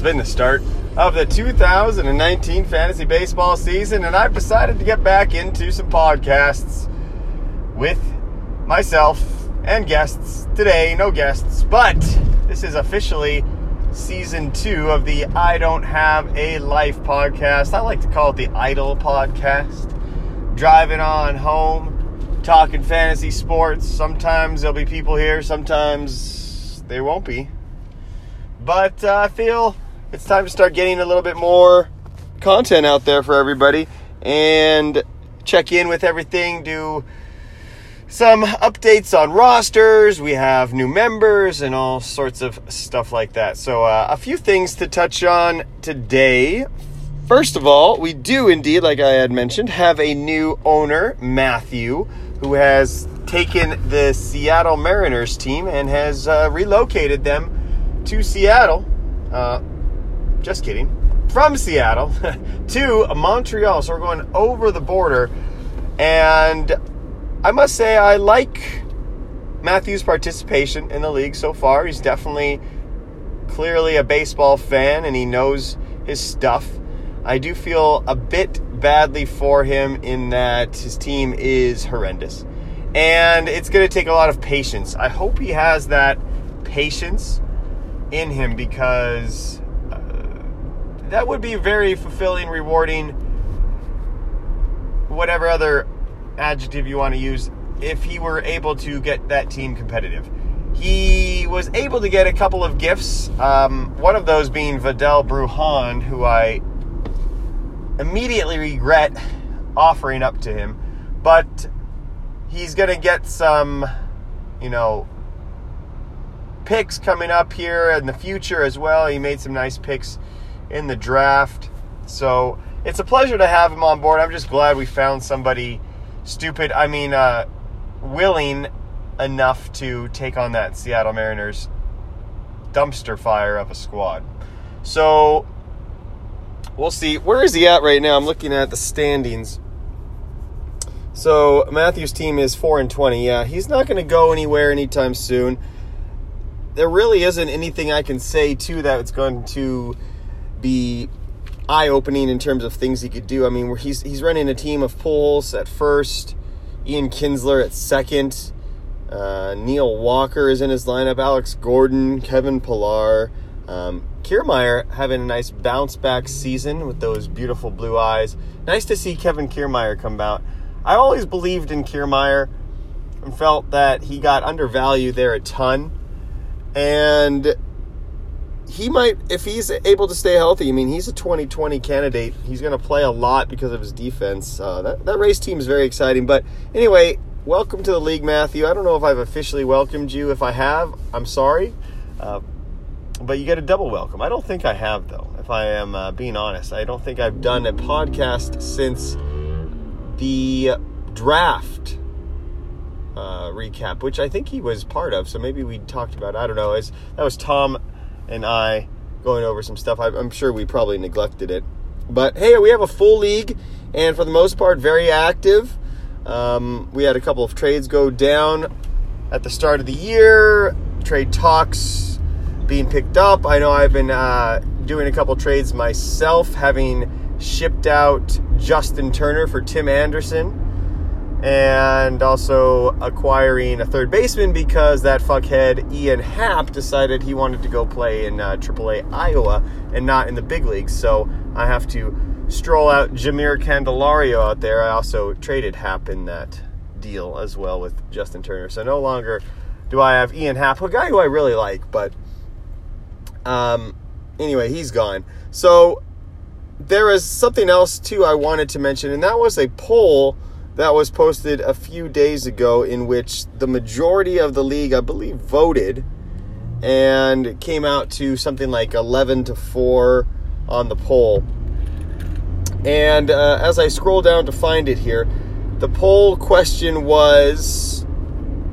it's been the start of the 2019 fantasy baseball season, and I've decided to get back into some podcasts with myself and guests. Today, no guests, but this is officially season two of the I Don't Have a Life podcast. I like to call it the Idle podcast. Driving on home, talking fantasy sports. Sometimes there'll be people here, sometimes there won't be. But uh, I feel it's time to start getting a little bit more content out there for everybody and check in with everything, do some updates on rosters. We have new members and all sorts of stuff like that. So, uh, a few things to touch on today. First of all, we do indeed, like I had mentioned, have a new owner, Matthew, who has taken the Seattle Mariners team and has uh, relocated them to Seattle. Uh, just kidding. From Seattle to Montreal. So we're going over the border. And I must say, I like Matthew's participation in the league so far. He's definitely clearly a baseball fan and he knows his stuff. I do feel a bit badly for him in that his team is horrendous. And it's going to take a lot of patience. I hope he has that patience in him because that would be very fulfilling, rewarding, whatever other adjective you want to use if he were able to get that team competitive. He was able to get a couple of gifts, um, one of those being Vidal Brujan, who I immediately regret offering up to him, but he's going to get some, you know, picks coming up here in the future as well. He made some nice picks in the draft. So it's a pleasure to have him on board. I'm just glad we found somebody stupid. I mean, uh, willing enough to take on that Seattle Mariners dumpster fire of a squad. So we'll see. Where is he at right now? I'm looking at the standings. So Matthew's team is four and twenty. Yeah, he's not going to go anywhere anytime soon. There really isn't anything I can say to that. It's going to be eye opening in terms of things he could do. I mean, he's he's running a team of Pujols at first, Ian Kinsler at second, uh, Neil Walker is in his lineup, Alex Gordon, Kevin Pillar, um, Kiermaier having a nice bounce back season with those beautiful blue eyes. Nice to see Kevin Kiermaier come out. I always believed in Kiermaier and felt that he got undervalued there a ton, and he might, if he's able to stay healthy, I mean, he's a 2020 candidate. He's going to play a lot because of his defense. Uh, that, that Rays team is very exciting. But anyway, welcome to the league, Matthew. I don't know if I've officially welcomed you. If I have, I'm sorry. Uh, but you get a double welcome. I don't think I have, though, if I am uh, being honest. I don't think I've done a podcast since the draft uh, recap, which I think he was part of. So maybe we talked about. I don't know. It's, that was Tom and I going over some stuff. I'm sure we probably neglected it. But hey, we have a full league, and for the most part, very active. Um, we had a couple of trades go down at the start of the year, trade talks being picked up. I know I've been uh, doing a couple trades myself, having shipped out Justin Turner for Tim Anderson and also acquiring a third baseman because that fuckhead Ian Happ decided he wanted to go play in uh, AAA Iowa and not in the big leagues. So I have to stroll out Jeimer Candelario out there. I also traded Happ in that deal as well with Justin Turner. So no longer do I have Ian Happ, a guy who I really like, but um, anyway, he's gone. So there is something else too I wanted to mention, and that was a poll that was posted a few days ago in which the majority of the league, I believe, voted and came out to something like 11 to 4 on the poll. And uh, as I scroll down to find it here, the poll question was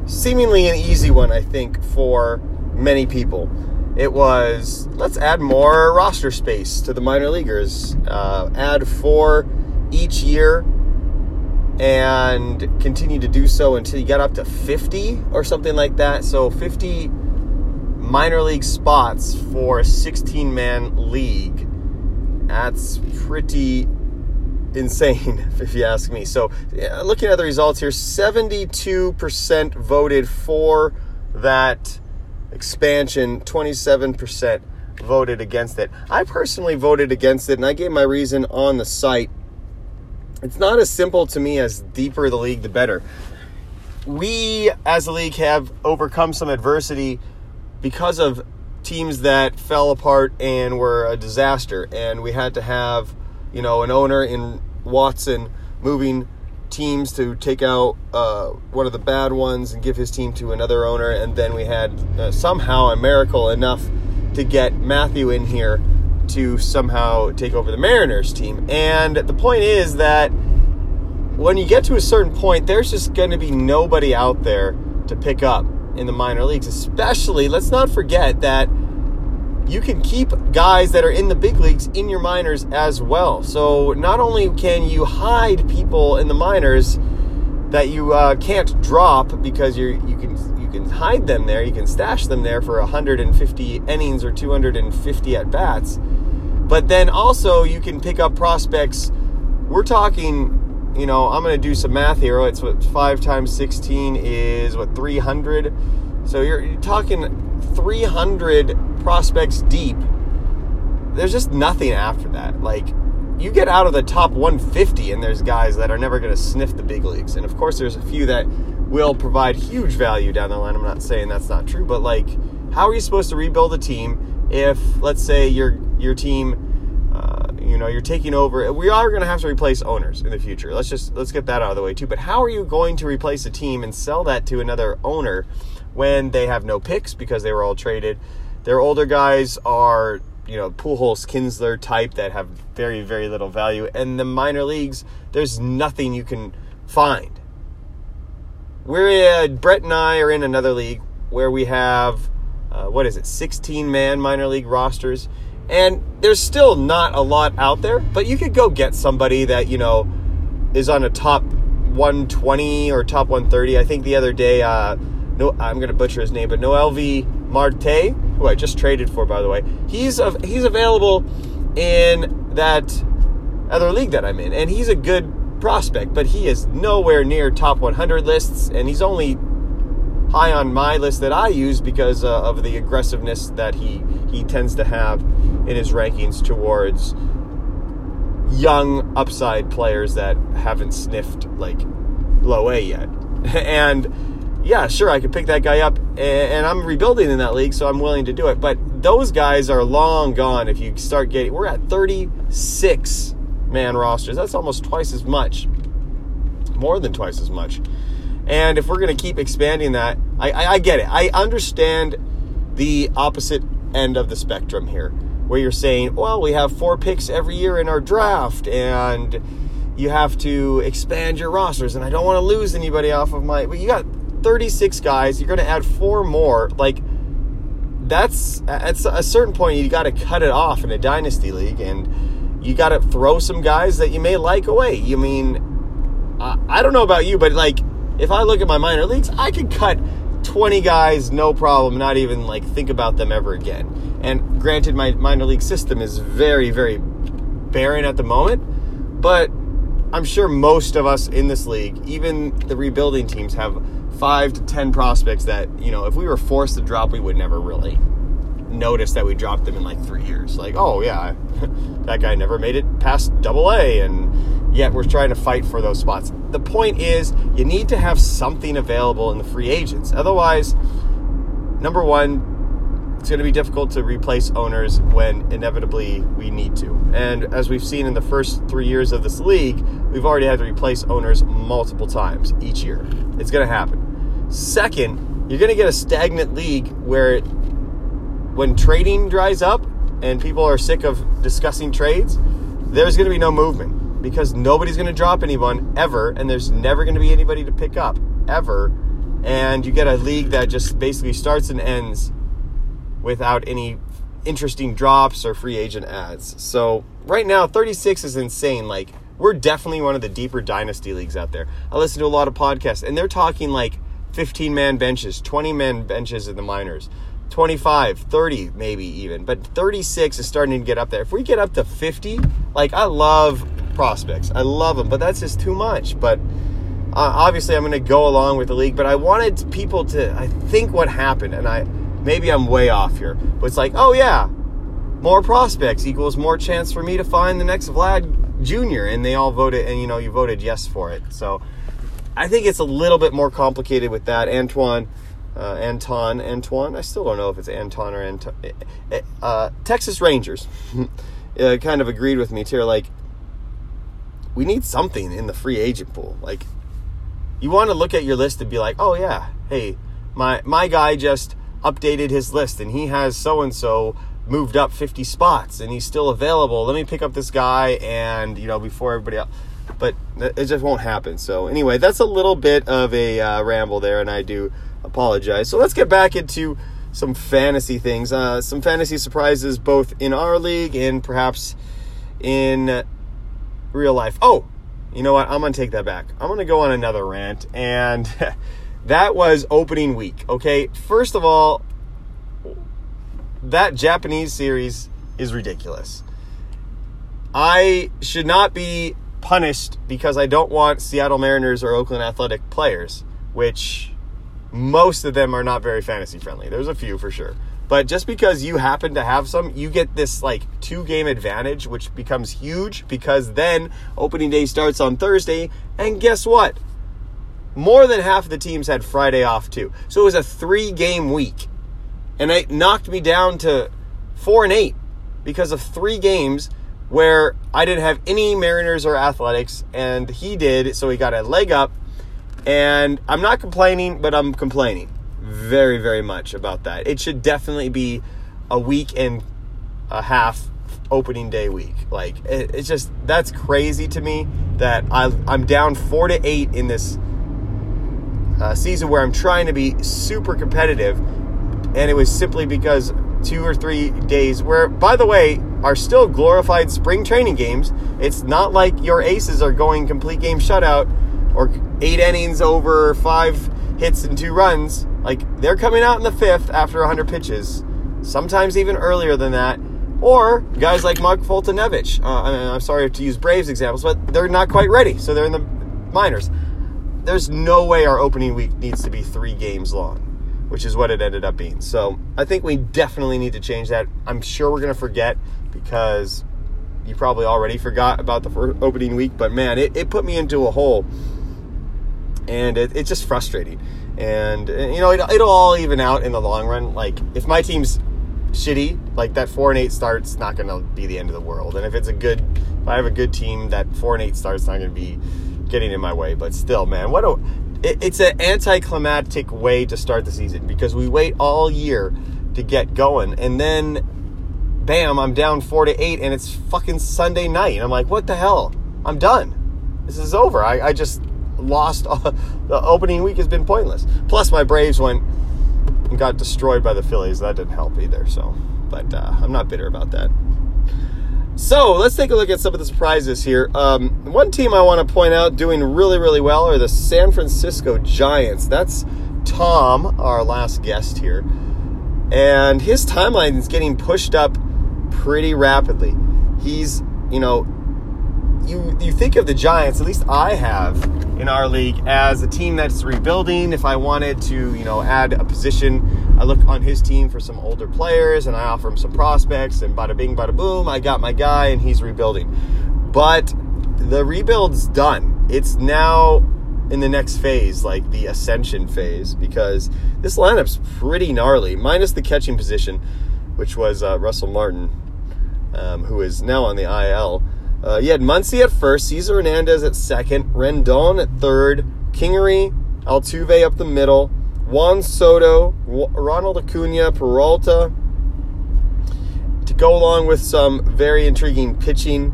seemingly an easy one, I think, for many people. It was let's add more roster space to the minor leaguers, uh, add four each year and continue to do so until you get up to 50 or something like that. So 50 minor league spots for a 16 man league. That's pretty insane, if you ask me. So, yeah, looking at the results here, 72% voted for that expansion, 27% voted against it. I personally voted against it, and I gave my reason on the site. It's not as simple to me as deeper the league, the better. We, as a league, have overcome some adversity because of teams that fell apart and were a disaster, and we had to have, you know, an owner in Watson moving teams to take out uh, one of the bad ones and give his team to another owner, and then we had uh, somehow a miracle enough to get Matthew in here to somehow take over the Mariners team. And the point is that when you get to a certain point, there's just going to be nobody out there to pick up in the minor leagues, especially, let's not forget that you can keep guys that are in the big leagues in your minors as well. So not only can you hide people in the minors that you uh, can't drop because you you can you can hide them there, you can stash them there for 150 innings or 250 at bats, but then also you can pick up prospects. We're talking. You know, I'm going to do some math here. It's what five times 16 is what 300. So you're, you're talking 300 prospects deep, there's just nothing after that. Like, you get out of the top 150, and there's guys that are never going to sniff the big leagues. And of course, there's a few that will provide huge value down the line. I'm not saying that's not true, but like, how are you supposed to rebuild a team if, let's say, your your team, uh, you know, you're taking over? We are going to have to replace owners in the future. Let's just let's get that out of the way too. But how are you going to replace a team and sell that to another owner when they have no picks because they were all traded? Their older guys are, you know, Pujols, Kinsler type that have very, very little value. And the minor leagues, there's nothing you can find. We're uh, Brett and I are in another league where we have uh, what is it, 16 man minor league rosters, and there's still not a lot out there. But you could go get somebody that you know is on a top 120 or top 130. I think the other day, uh, no, I'm going to butcher his name, but Noelvi Marte, who I just traded for, by the way, he's av- he's available in that other league that I'm in, and he's a good prospect, but he is nowhere near top 100 lists, and he's only high on my list that I use because uh, of the aggressiveness that he he tends to have in his rankings towards young upside players that haven't sniffed like low A yet, and yeah, sure, I could pick that guy up, and I'm rebuilding in that league, so I'm willing to do it. But those guys are long gone. If you start getting, we're at 36 man rosters. That's almost twice as much, more than twice as much. And if we're going to keep expanding that, I, I, I get it. I understand the opposite end of the spectrum here, where you're saying, well, we have four picks every year in our draft, and you have to expand your rosters, and I don't want to lose anybody off of my. But you got 36 guys. You're going to add four more. Like, that's at a certain point, you got to cut it off in a dynasty league, and you got to throw some guys that you may like away. You mean, I don't know about you, but like, if I look at my minor leagues, I could cut 20 guys, no problem, not even like think about them ever again. And granted, my minor league system is very, very barren at the moment, but I'm sure most of us in this league, even the rebuilding teams, have five to ten prospects that you know if we were forced to drop we would never really notice that we dropped them in like three years like oh yeah that guy never made it past double a and yet we're trying to fight for those spots the point is you need to have something available in the free agents otherwise number one it's going to be difficult to replace owners when inevitably we need to. And as we've seen in the first three years of this league, we've already had to replace owners multiple times each year. It's going to happen. Second, you're going to get a stagnant league where when trading dries up and people are sick of discussing trades, there's going to be no movement because nobody's going to drop anyone ever, and there's never going to be anybody to pick up ever. And you get a league that just basically starts and ends without any interesting drops or free agent ads. So right now, 36 is insane. Like we're definitely one of the deeper dynasty leagues out there. I listen to a lot of podcasts, and they're talking like 15 man benches, 20 man benches in the minors, 25, 30 maybe even, but 36 is starting to get up there. If we get up to 50, like I love prospects. I love them, but that's just too much. But uh, obviously I'm going to go along with the league, but I wanted people to I think what happened and I maybe I'm way off here, but it's like, "Oh yeah, more prospects equals more chance for me to find the next Vlad Jr. and they all voted and you know you voted yes for it. So I think it's a little bit more complicated with that. Antoine, uh, Anton, Antoine. I still don't know if it's Anton or Anton. Eh, eh, uh, Texas Rangers uh, kind of agreed with me too. Like we need something in the free agent pool. Like you want to look at your list and be like, oh yeah, hey, my my guy just updated his list and he has so and so moved up 50 spots and he's still available. Let me pick up this guy and, you know, before everybody else. But it just won't happen. So, anyway, that's a little bit of a uh, ramble there, and I do apologize. So, let's get back into some fantasy things, uh, some fantasy surprises both in our league and perhaps in real life. Oh, you know what? I'm going to take that back. I'm going to go on another rant, and that was opening week. Okay, first of all, that Japanese series is ridiculous. I should not be punished because I don't want Seattle Mariners or Oakland Athletic players, which most of them are not very fantasy friendly. There's a few for sure. But just because you happen to have some, you get this like two game advantage, which becomes huge because then opening day starts on Thursday. And guess what? More than half of the teams had Friday off too. So it was a three game week and it knocked me down to four and eight because of three games where I didn't have any Mariners or Athletics, and he did, so he got a leg up. And I'm not complaining, but I'm complaining very, very much about that. It should definitely be a week and a half opening day week. Like it, it's just that's crazy to me that I, I'm down four to eight in this uh, season where I'm trying to be super competitive and it was simply because two or three days where by the way are still glorified spring training games it's not like your aces are going complete game shutout or eight innings over five hits and two runs like they're coming out in the fifth after 100 pitches sometimes even earlier than that or guys like Mark Foltynewicz. Uh, I am sorry to use Braves examples, but they're not quite ready, so they're in the minors. There's no way our opening week needs to be three games long which is what it ended up being. So I think we definitely need to change that. I'm sure we're going to forget because you probably already forgot about the opening week, but man, it, it put me into a hole. And it, it's just frustrating. And, uh, you know, it, it'll all even out in the long run. Like, if my team's shitty, like that four and eight start's not going to be the end of the world. And if it's a good, if I have a good team, that four and eight start's not going to be getting in my way. But still, man, what a it, it's an anticlimactic way to start the season because we wait all year to get going, and then bam, I'm down four to eight, and it's fucking Sunday night. And I'm like, what the hell? I'm done. This is over. I, I just lost. All, the opening week has been pointless. Plus, my Braves went and got destroyed by the Phillies. That didn't help either. So, but uh, I'm not bitter about that. So let's take a look at some of the surprises here. Um, one team I want to point out doing really, really well are the San Francisco Giants. That's Tom, our last guest here. And his timeline is getting pushed up pretty rapidly. He's, you know, you you think of the Giants, at least I have in our league, as a team that's rebuilding. If I wanted to, you know, add a position, I look on his team for some older players and I offer him some prospects, and bada bing, bada boom, I got my guy and he's rebuilding. But the rebuild's done. It's now in the next phase, like the ascension phase, because this lineup's pretty gnarly, minus the catching position, which was uh, Russell Martin, um, who is now on the IL. Uh, you had Muncy at first, Cesar Hernandez at second, Rendon at third, Kingery, Altuve up the middle, Juan Soto, Ronald Acuna, Peralta, to go along with some very intriguing pitching.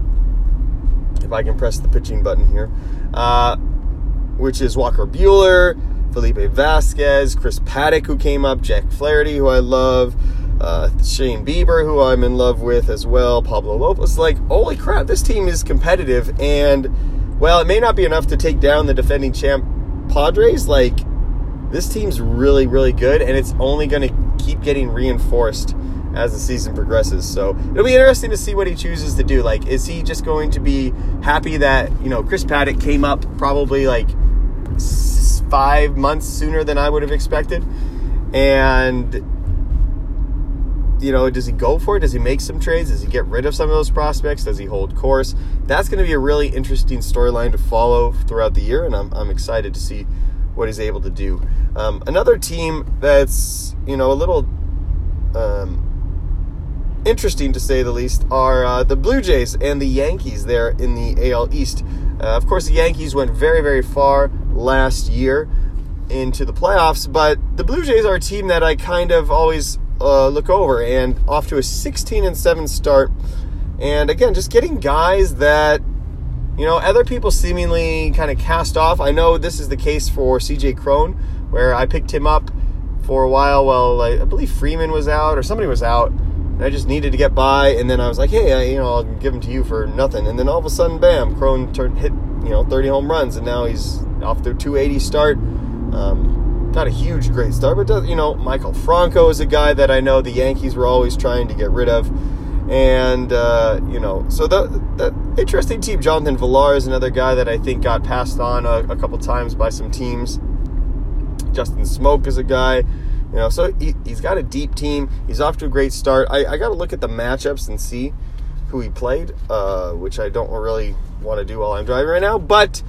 If I can press the pitching button here, uh, which is Walker Buehler, Felipe Vasquez, Chris Paddack, who came up, Jack Flaherty, who I love uh, Shane Bieber, who I'm in love with as well, Pablo Lopez. Like, holy crap, this team is competitive. And, well, it may not be enough to take down the defending champ Padres. Like, this team's really, really good, and it's only going to keep getting reinforced as the season progresses. So it'll be interesting to see what he chooses to do. Like, is he just going to be happy that you know Chris Paddack came up probably like five months sooner than I would have expected, and you know, does he go for it? Does he make some trades? Does he get rid of some of those prospects? Does he hold course? That's going to be a really interesting storyline to follow throughout the year, and I'm, I'm excited to see what he's able to do. Um, another team that's, you know, a little um, interesting to say the least are uh, the Blue Jays and the Yankees there in the AL East. Uh, of course, the Yankees went very, very far last year into the playoffs, but the Blue Jays are a team that I kind of always uh, look over and off to a 16 and 7 start. And again, just getting guys that you know other people seemingly kind of cast off. I know this is the case for CJ Cron, where I picked him up for a while while I, believe Freeman was out or somebody was out. And I just needed to get by, and then I was like, "Hey, I, you know, I'll give him to you for nothing." And then all of a sudden, bam! Cron turned hit, you know, 30 home runs, and now he's off to a 280 start. Um, not a huge great start, but does, you know, Maikel Franco is a guy that I know the Yankees were always trying to get rid of. And, uh, you know, so the, the interesting team, Jonathan Villar is another guy that I think got passed on a, a couple times by some teams. Justin Smoak is a guy, you know, so he, has got a deep team. He's off to a great start. I, I got to look at the matchups and see who he played, uh, which I don't really want to do while I'm driving right now, but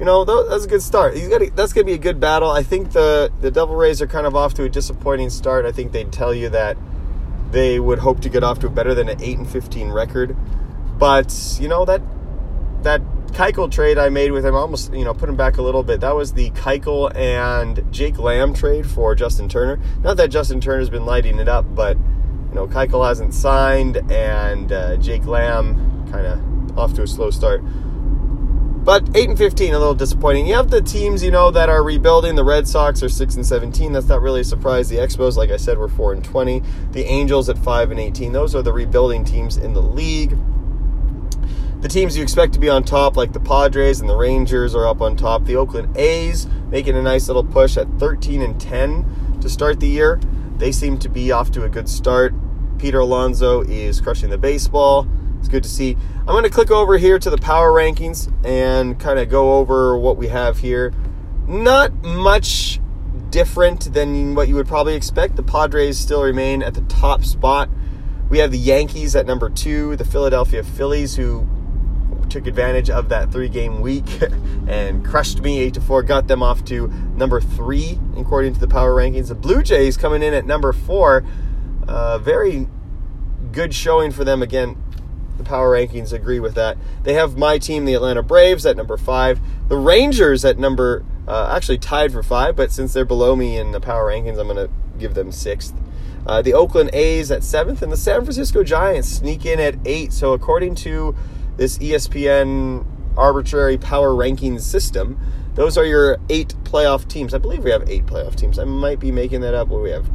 you know, that's a good start. That's to be a good battle. I think the the Devil Rays are kind of off to a disappointing start. I think they'd tell you that they would hope to get off to a better than an 8 and 15 record. But, you know, that that Keuchel trade I made with him almost, you know, put him back a little bit. That was the Keuchel and Jake Lamb trade for Justin Turner. Not that Justin Turner's been lighting it up, but you know, Keuchel hasn't signed and uh, Jake Lamb kind of off to a slow start. But 8 and 15, a little disappointing. You have the teams, you know, that are rebuilding. The Red Sox are 6 and 17. That's not really a surprise. The Expos, like I said, were 4 and 20. The Angels at 5 and 18. Those are the rebuilding teams in the league. The teams you expect to be on top, like the Padres and the Rangers, are up on top. The Oakland A's making a nice little push at 13 and 10 to start the year. They seem to be off to a good start. Peter Alonso is crushing the baseball. It's good to see. I'm going to click over here to the power rankings and kind of go over what we have here. Not much different than what you would probably expect. The Padres still remain at the top spot. We have the Yankees at number two, the Philadelphia Phillies, who took advantage of that three game week and crushed me 8 to 4, got them off to number three, according to the power rankings. The Blue Jays coming in at number four. Uh, very good showing for them again power rankings agree with that. They have my team, the Atlanta Braves, at number five. The Rangers at number, uh, actually tied for five, but since they're below me in the power rankings, I'm going to give them sixth. Uh, the Oakland A's at seventh, and the San Francisco Giants sneak in at eight. So, according to this ESPN arbitrary power rankings system, those are your eight playoff teams. I believe we have eight playoff teams. I might be making that up. What we have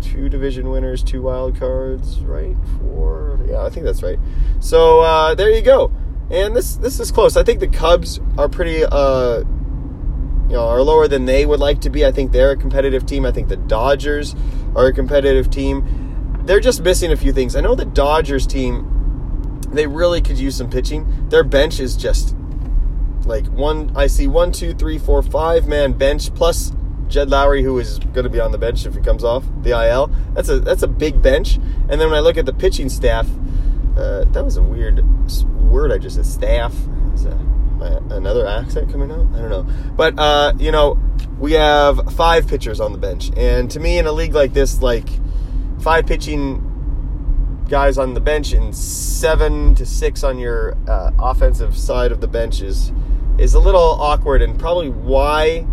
two division winners, two wild cards, right? Four. I think that's right. So uh, there you go. And this this is close. I think the Cubs are pretty uh, you know are lower than they would like to be. I think they're a competitive team. I think the Dodgers are a competitive team. They're just missing a few things. I know the Dodgers team they really could use some pitching. Their bench is just like one. I see one, two, three, four, five man bench plus Jed Lowrie, who is going to be on the bench if he comes off the IL. That's a that's a big bench. And then when I look at the pitching staff, uh, that was a weird word I just said. Staff. Is that my, another accent coming out? I don't know. But uh, you know, we have five pitchers on the bench, and to me, in a league like this, like five pitching guys on the bench and seven to six on your uh, offensive side of the bench is is a little awkward, and probably why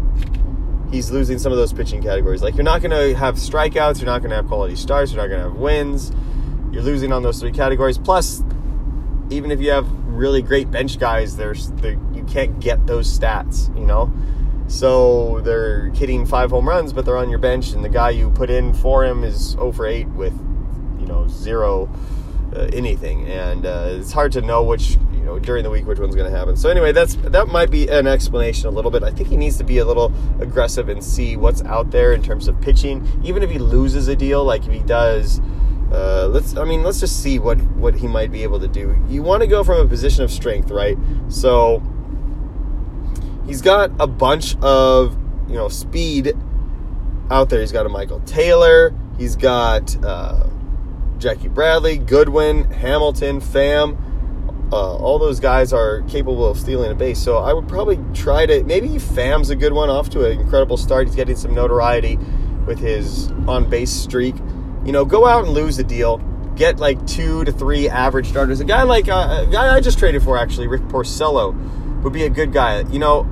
he's losing some of those pitching categories. Like you're not going to have strikeouts, you're not going to have quality starts, you're not going to have wins. You're losing on those three categories. Plus, even if you have really great bench guys, there's you can't get those stats, you know. So they're hitting five home runs, but they're on your bench, and the guy you put in for him is 0 for 8 with, you know, zero uh, anything, and uh, it's hard to know which you know during the week which one's going to happen. So anyway, that's that might be an explanation a little bit. I think he needs to be a little aggressive and see what's out there in terms of pitching. Even if he loses a deal, like if he does. Uh, let's. I mean, let's just see what what he might be able to do. You want to go from a position of strength, right? So he's got a bunch of you know speed out there. He's got a Michael Taylor. He's got uh, Jackie Bradley, Goodwin, Hamilton, Pham. Uh, all those guys are capable of stealing a base. So I would probably try to maybe Pham's a good one off to an incredible start. He's getting some notoriety with his on base streak. You know, go out and lose a deal. Get like two to three average starters. A guy like uh, a guy I just traded for actually, Rick Porcello, would be a good guy. You know,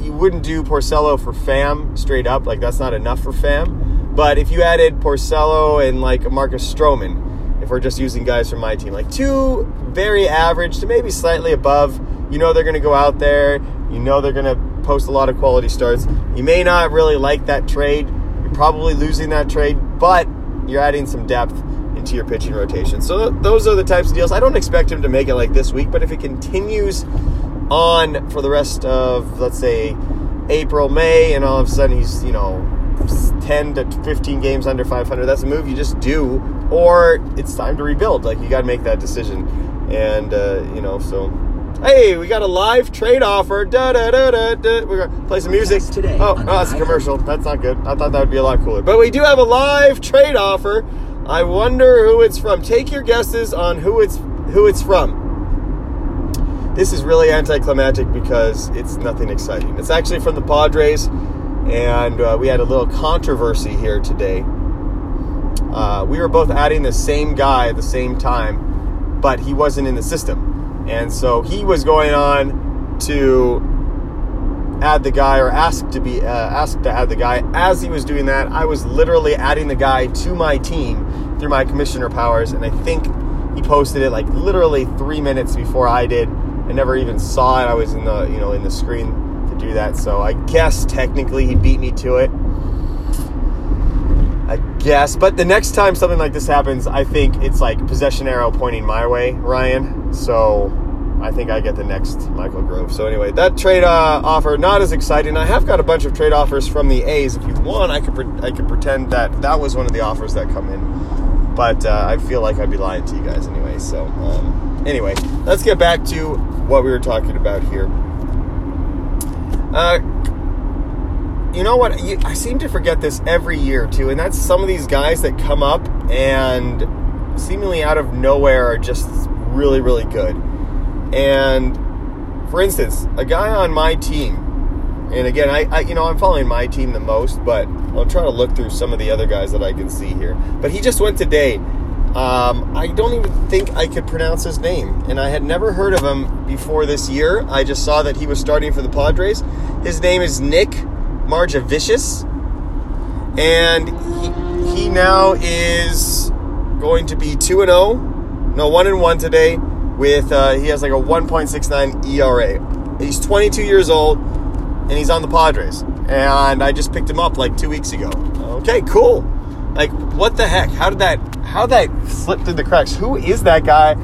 you wouldn't do Porcello for Pham straight up. Like that's not enough for Pham. But if you added Porcello and like Marcus Stroman, if we're just using guys from my team, like two very average to maybe slightly above, you know they're going to go out there. You know they're going to post a lot of quality starts. You may not really like that trade. You're probably losing that trade, but you're adding some depth into your pitching rotation. So those are the types of deals. I don't expect him to make it like this week, but if it continues on for the rest of, let's say, April, May, and all of a sudden he's, you know, 10 to 15 games under 500, that's a move you just do, or it's time to rebuild. Like, you got to make that decision. And, uh, you know, so. Hey, we got a live trade offer. Da da da da da. We're gonna play some music today. Oh, oh, that's a commercial. That's not good. I thought that would be a lot cooler. But we do have a live trade offer. I wonder who it's from. Take your guesses on who it's who it's from. This is really anticlimactic because it's nothing exciting. It's actually from the Padres, and uh, we had a little controversy here today. Uh, we were both adding the same guy at the same time, but he wasn't in the system. And so he was going on to add the guy or ask to be uh, asked to add the guy. As he was doing that, I was literally adding the guy to my team through my commissioner powers, and I think he posted it like literally three minutes before I did. I never even saw it. I was in the you know in the screen to do that. So I guess technically he beat me to it. I guess, but the next time something like this happens, I think it's like possession arrow pointing my way, Ryan. So I think I get the next Michael Grove. So anyway, that trade uh, offer not as exciting. I have got a bunch of trade offers from the A's. If you want, I could pre- I could pretend that that was one of the offers that come in, but uh, I feel like I'd be lying to you guys anyway. So um, anyway, let's get back to what we were talking about here. Uh, you know what? You, I seem to forget this every year too, and that's some of these guys that come up and seemingly out of nowhere are just really, really good. And for instance, a guy on my team, and again, I, I, you know I'm following my team the most, but I'll try to look through some of the other guys that I can see here. But he just went today. Um, I don't even think I could pronounce his name, and I had never heard of him before this year. I just saw that he was starting for the Padres. His name is Nick Margevicius, and he, he now is going to be two and zero, no one and one today. With uh, he has like a 1.69 ERA. He's 22 years old, and he's on the Padres. And I just picked him up like two weeks ago. Okay, cool. Like what the heck? How did that? How that slip through the cracks? Who is that guy?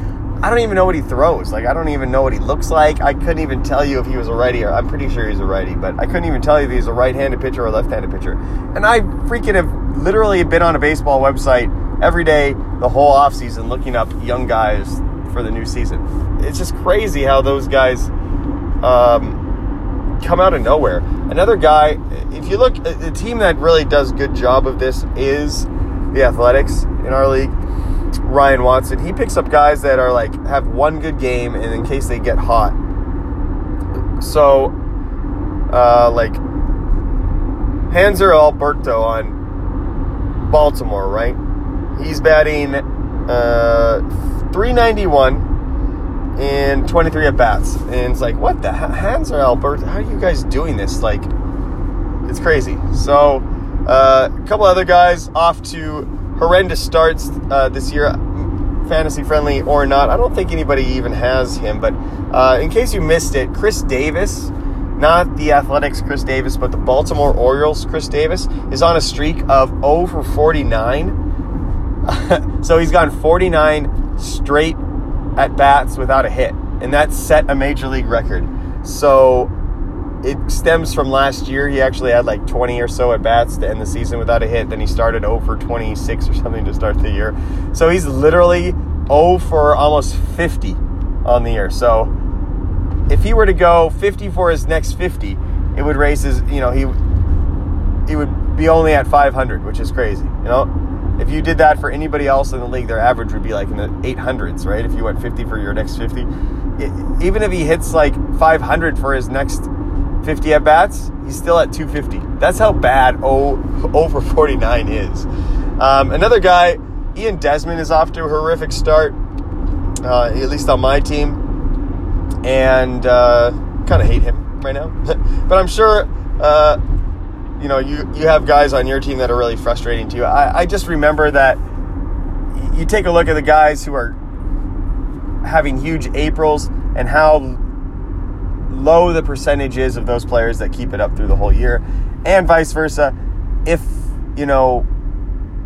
I don't even know what he throws. Like I don't even know what he looks like. I couldn't even tell you if he was a righty or I'm pretty sure he's a righty, but I couldn't even tell you if he's a right-handed pitcher or a left-handed pitcher. And I freaking have literally been on a baseball website every day the whole offseason looking up young guys for the new season. It's just crazy how those guys um, come out of nowhere. Another guy, if you look, the team that really does good job of this is the Athletics in our league. Ryan Watson, he picks up guys that are like have one good game, and in case they get hot. So, uh, like Hanser Alberto on Baltimore, right? He's batting uh, 391 and 23 at bats. And it's like, what the Hanser Albert? How are you guys doing this? Like, it's crazy. So, uh, a couple other guys off to horrendous starts uh, this year, fantasy friendly or not. I don't think anybody even has him, but uh, in case you missed it, Chris Davis, not the Athletics Chris Davis, but the Baltimore Orioles Chris Davis, is on a streak of 0 for 49. so he's gone 49 straight at bats without a hit. and that set a major league record. So it stems from last year. He actually had like 20 or so at bats to end the season without a hit. Then he started 0 for 26 or something to start the year. So he's literally 0 for almost 50 on the year. So if he were to go 50 for his next 50, it would raise his, you know, he he would be only at 500, which is crazy. You know, if you did that for anybody else in the league, their average would be like in the 800s, right? If you went 50 for your next 50, it, even if he hits like 500 for his next 50 at bats, he's still at 250. That's how bad O over 49 is. Um, another guy, Ian Desmond, is off to a horrific start, uh, at least on my team, and uh, kind of hate him right now. but I'm sure. Uh, you know, you, you have guys on your team that are really frustrating to you. I, I just remember that you take a look at the guys who are having huge Aprils and how low the percentage is of those players that keep it up through the whole year, and vice versa. If, you know,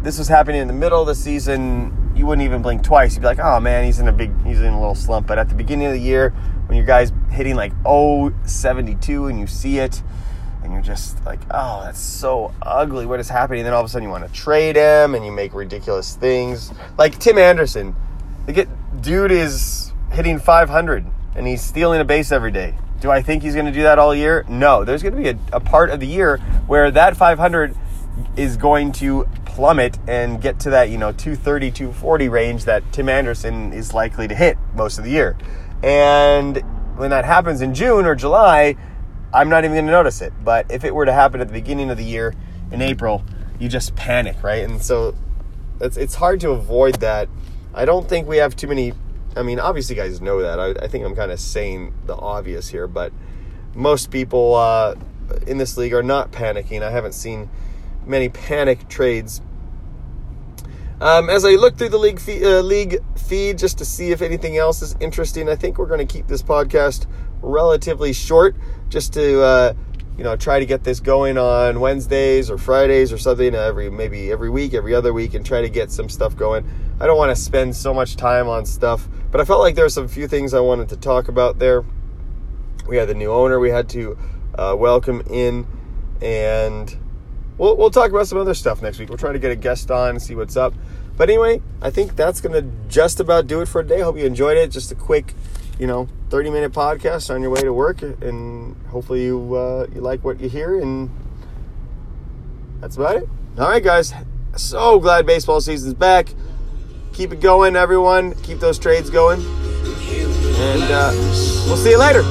this was happening in the middle of the season, you wouldn't even blink twice. You'd be like, oh man, he's in a big, he's in a little slump. But at the beginning of the year, when your guy's hitting like 072 and you see it, and you're just like, oh, that's so ugly. What is happening? And then all of a sudden you want to trade him and you make ridiculous things. Like Tim Anderson. The get, dude is hitting 500 and he's stealing a base every day. Do I think he's going to do that all year? No. There's going to be a, a part of the year where that 500 is going to plummet and get to that, you know, 230, 240 range that Tim Anderson is likely to hit most of the year. And when that happens in June or July, I'm not even going to notice it. But if it were to happen at the beginning of the year in April, you just panic, right? And so it's, it's hard to avoid that. I don't think we have too many I mean, obviously, guys know that. I, I think I'm kind of saying the obvious here, but most people uh, in this league are not panicking. I haven't seen many panic trades. Um, as I look through the league feed, uh, league feed just to see if anything else is interesting, I think we're going to keep this podcast relatively short, just to uh, you know try to get this going on Wednesdays or Fridays or something every maybe every week, every other week, and try to get some stuff going. I don't want to spend so much time on stuff but I felt like there were some few things I wanted to talk about there. We had the new owner we had to uh, welcome in, and we'll, we'll talk about some other stuff next week. We'll try to get a guest on and see what's up. But anyway, I think that's to just about do it for today. Hope you enjoyed it. Just a quick, you know, 30 minute podcast on your way to work, and hopefully you uh, you like what you hear. And that's about it. All right, guys. So glad baseball season's back keep it going, everyone. Keep those trades going. And uh, we'll see you later.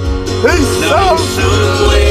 Peace out.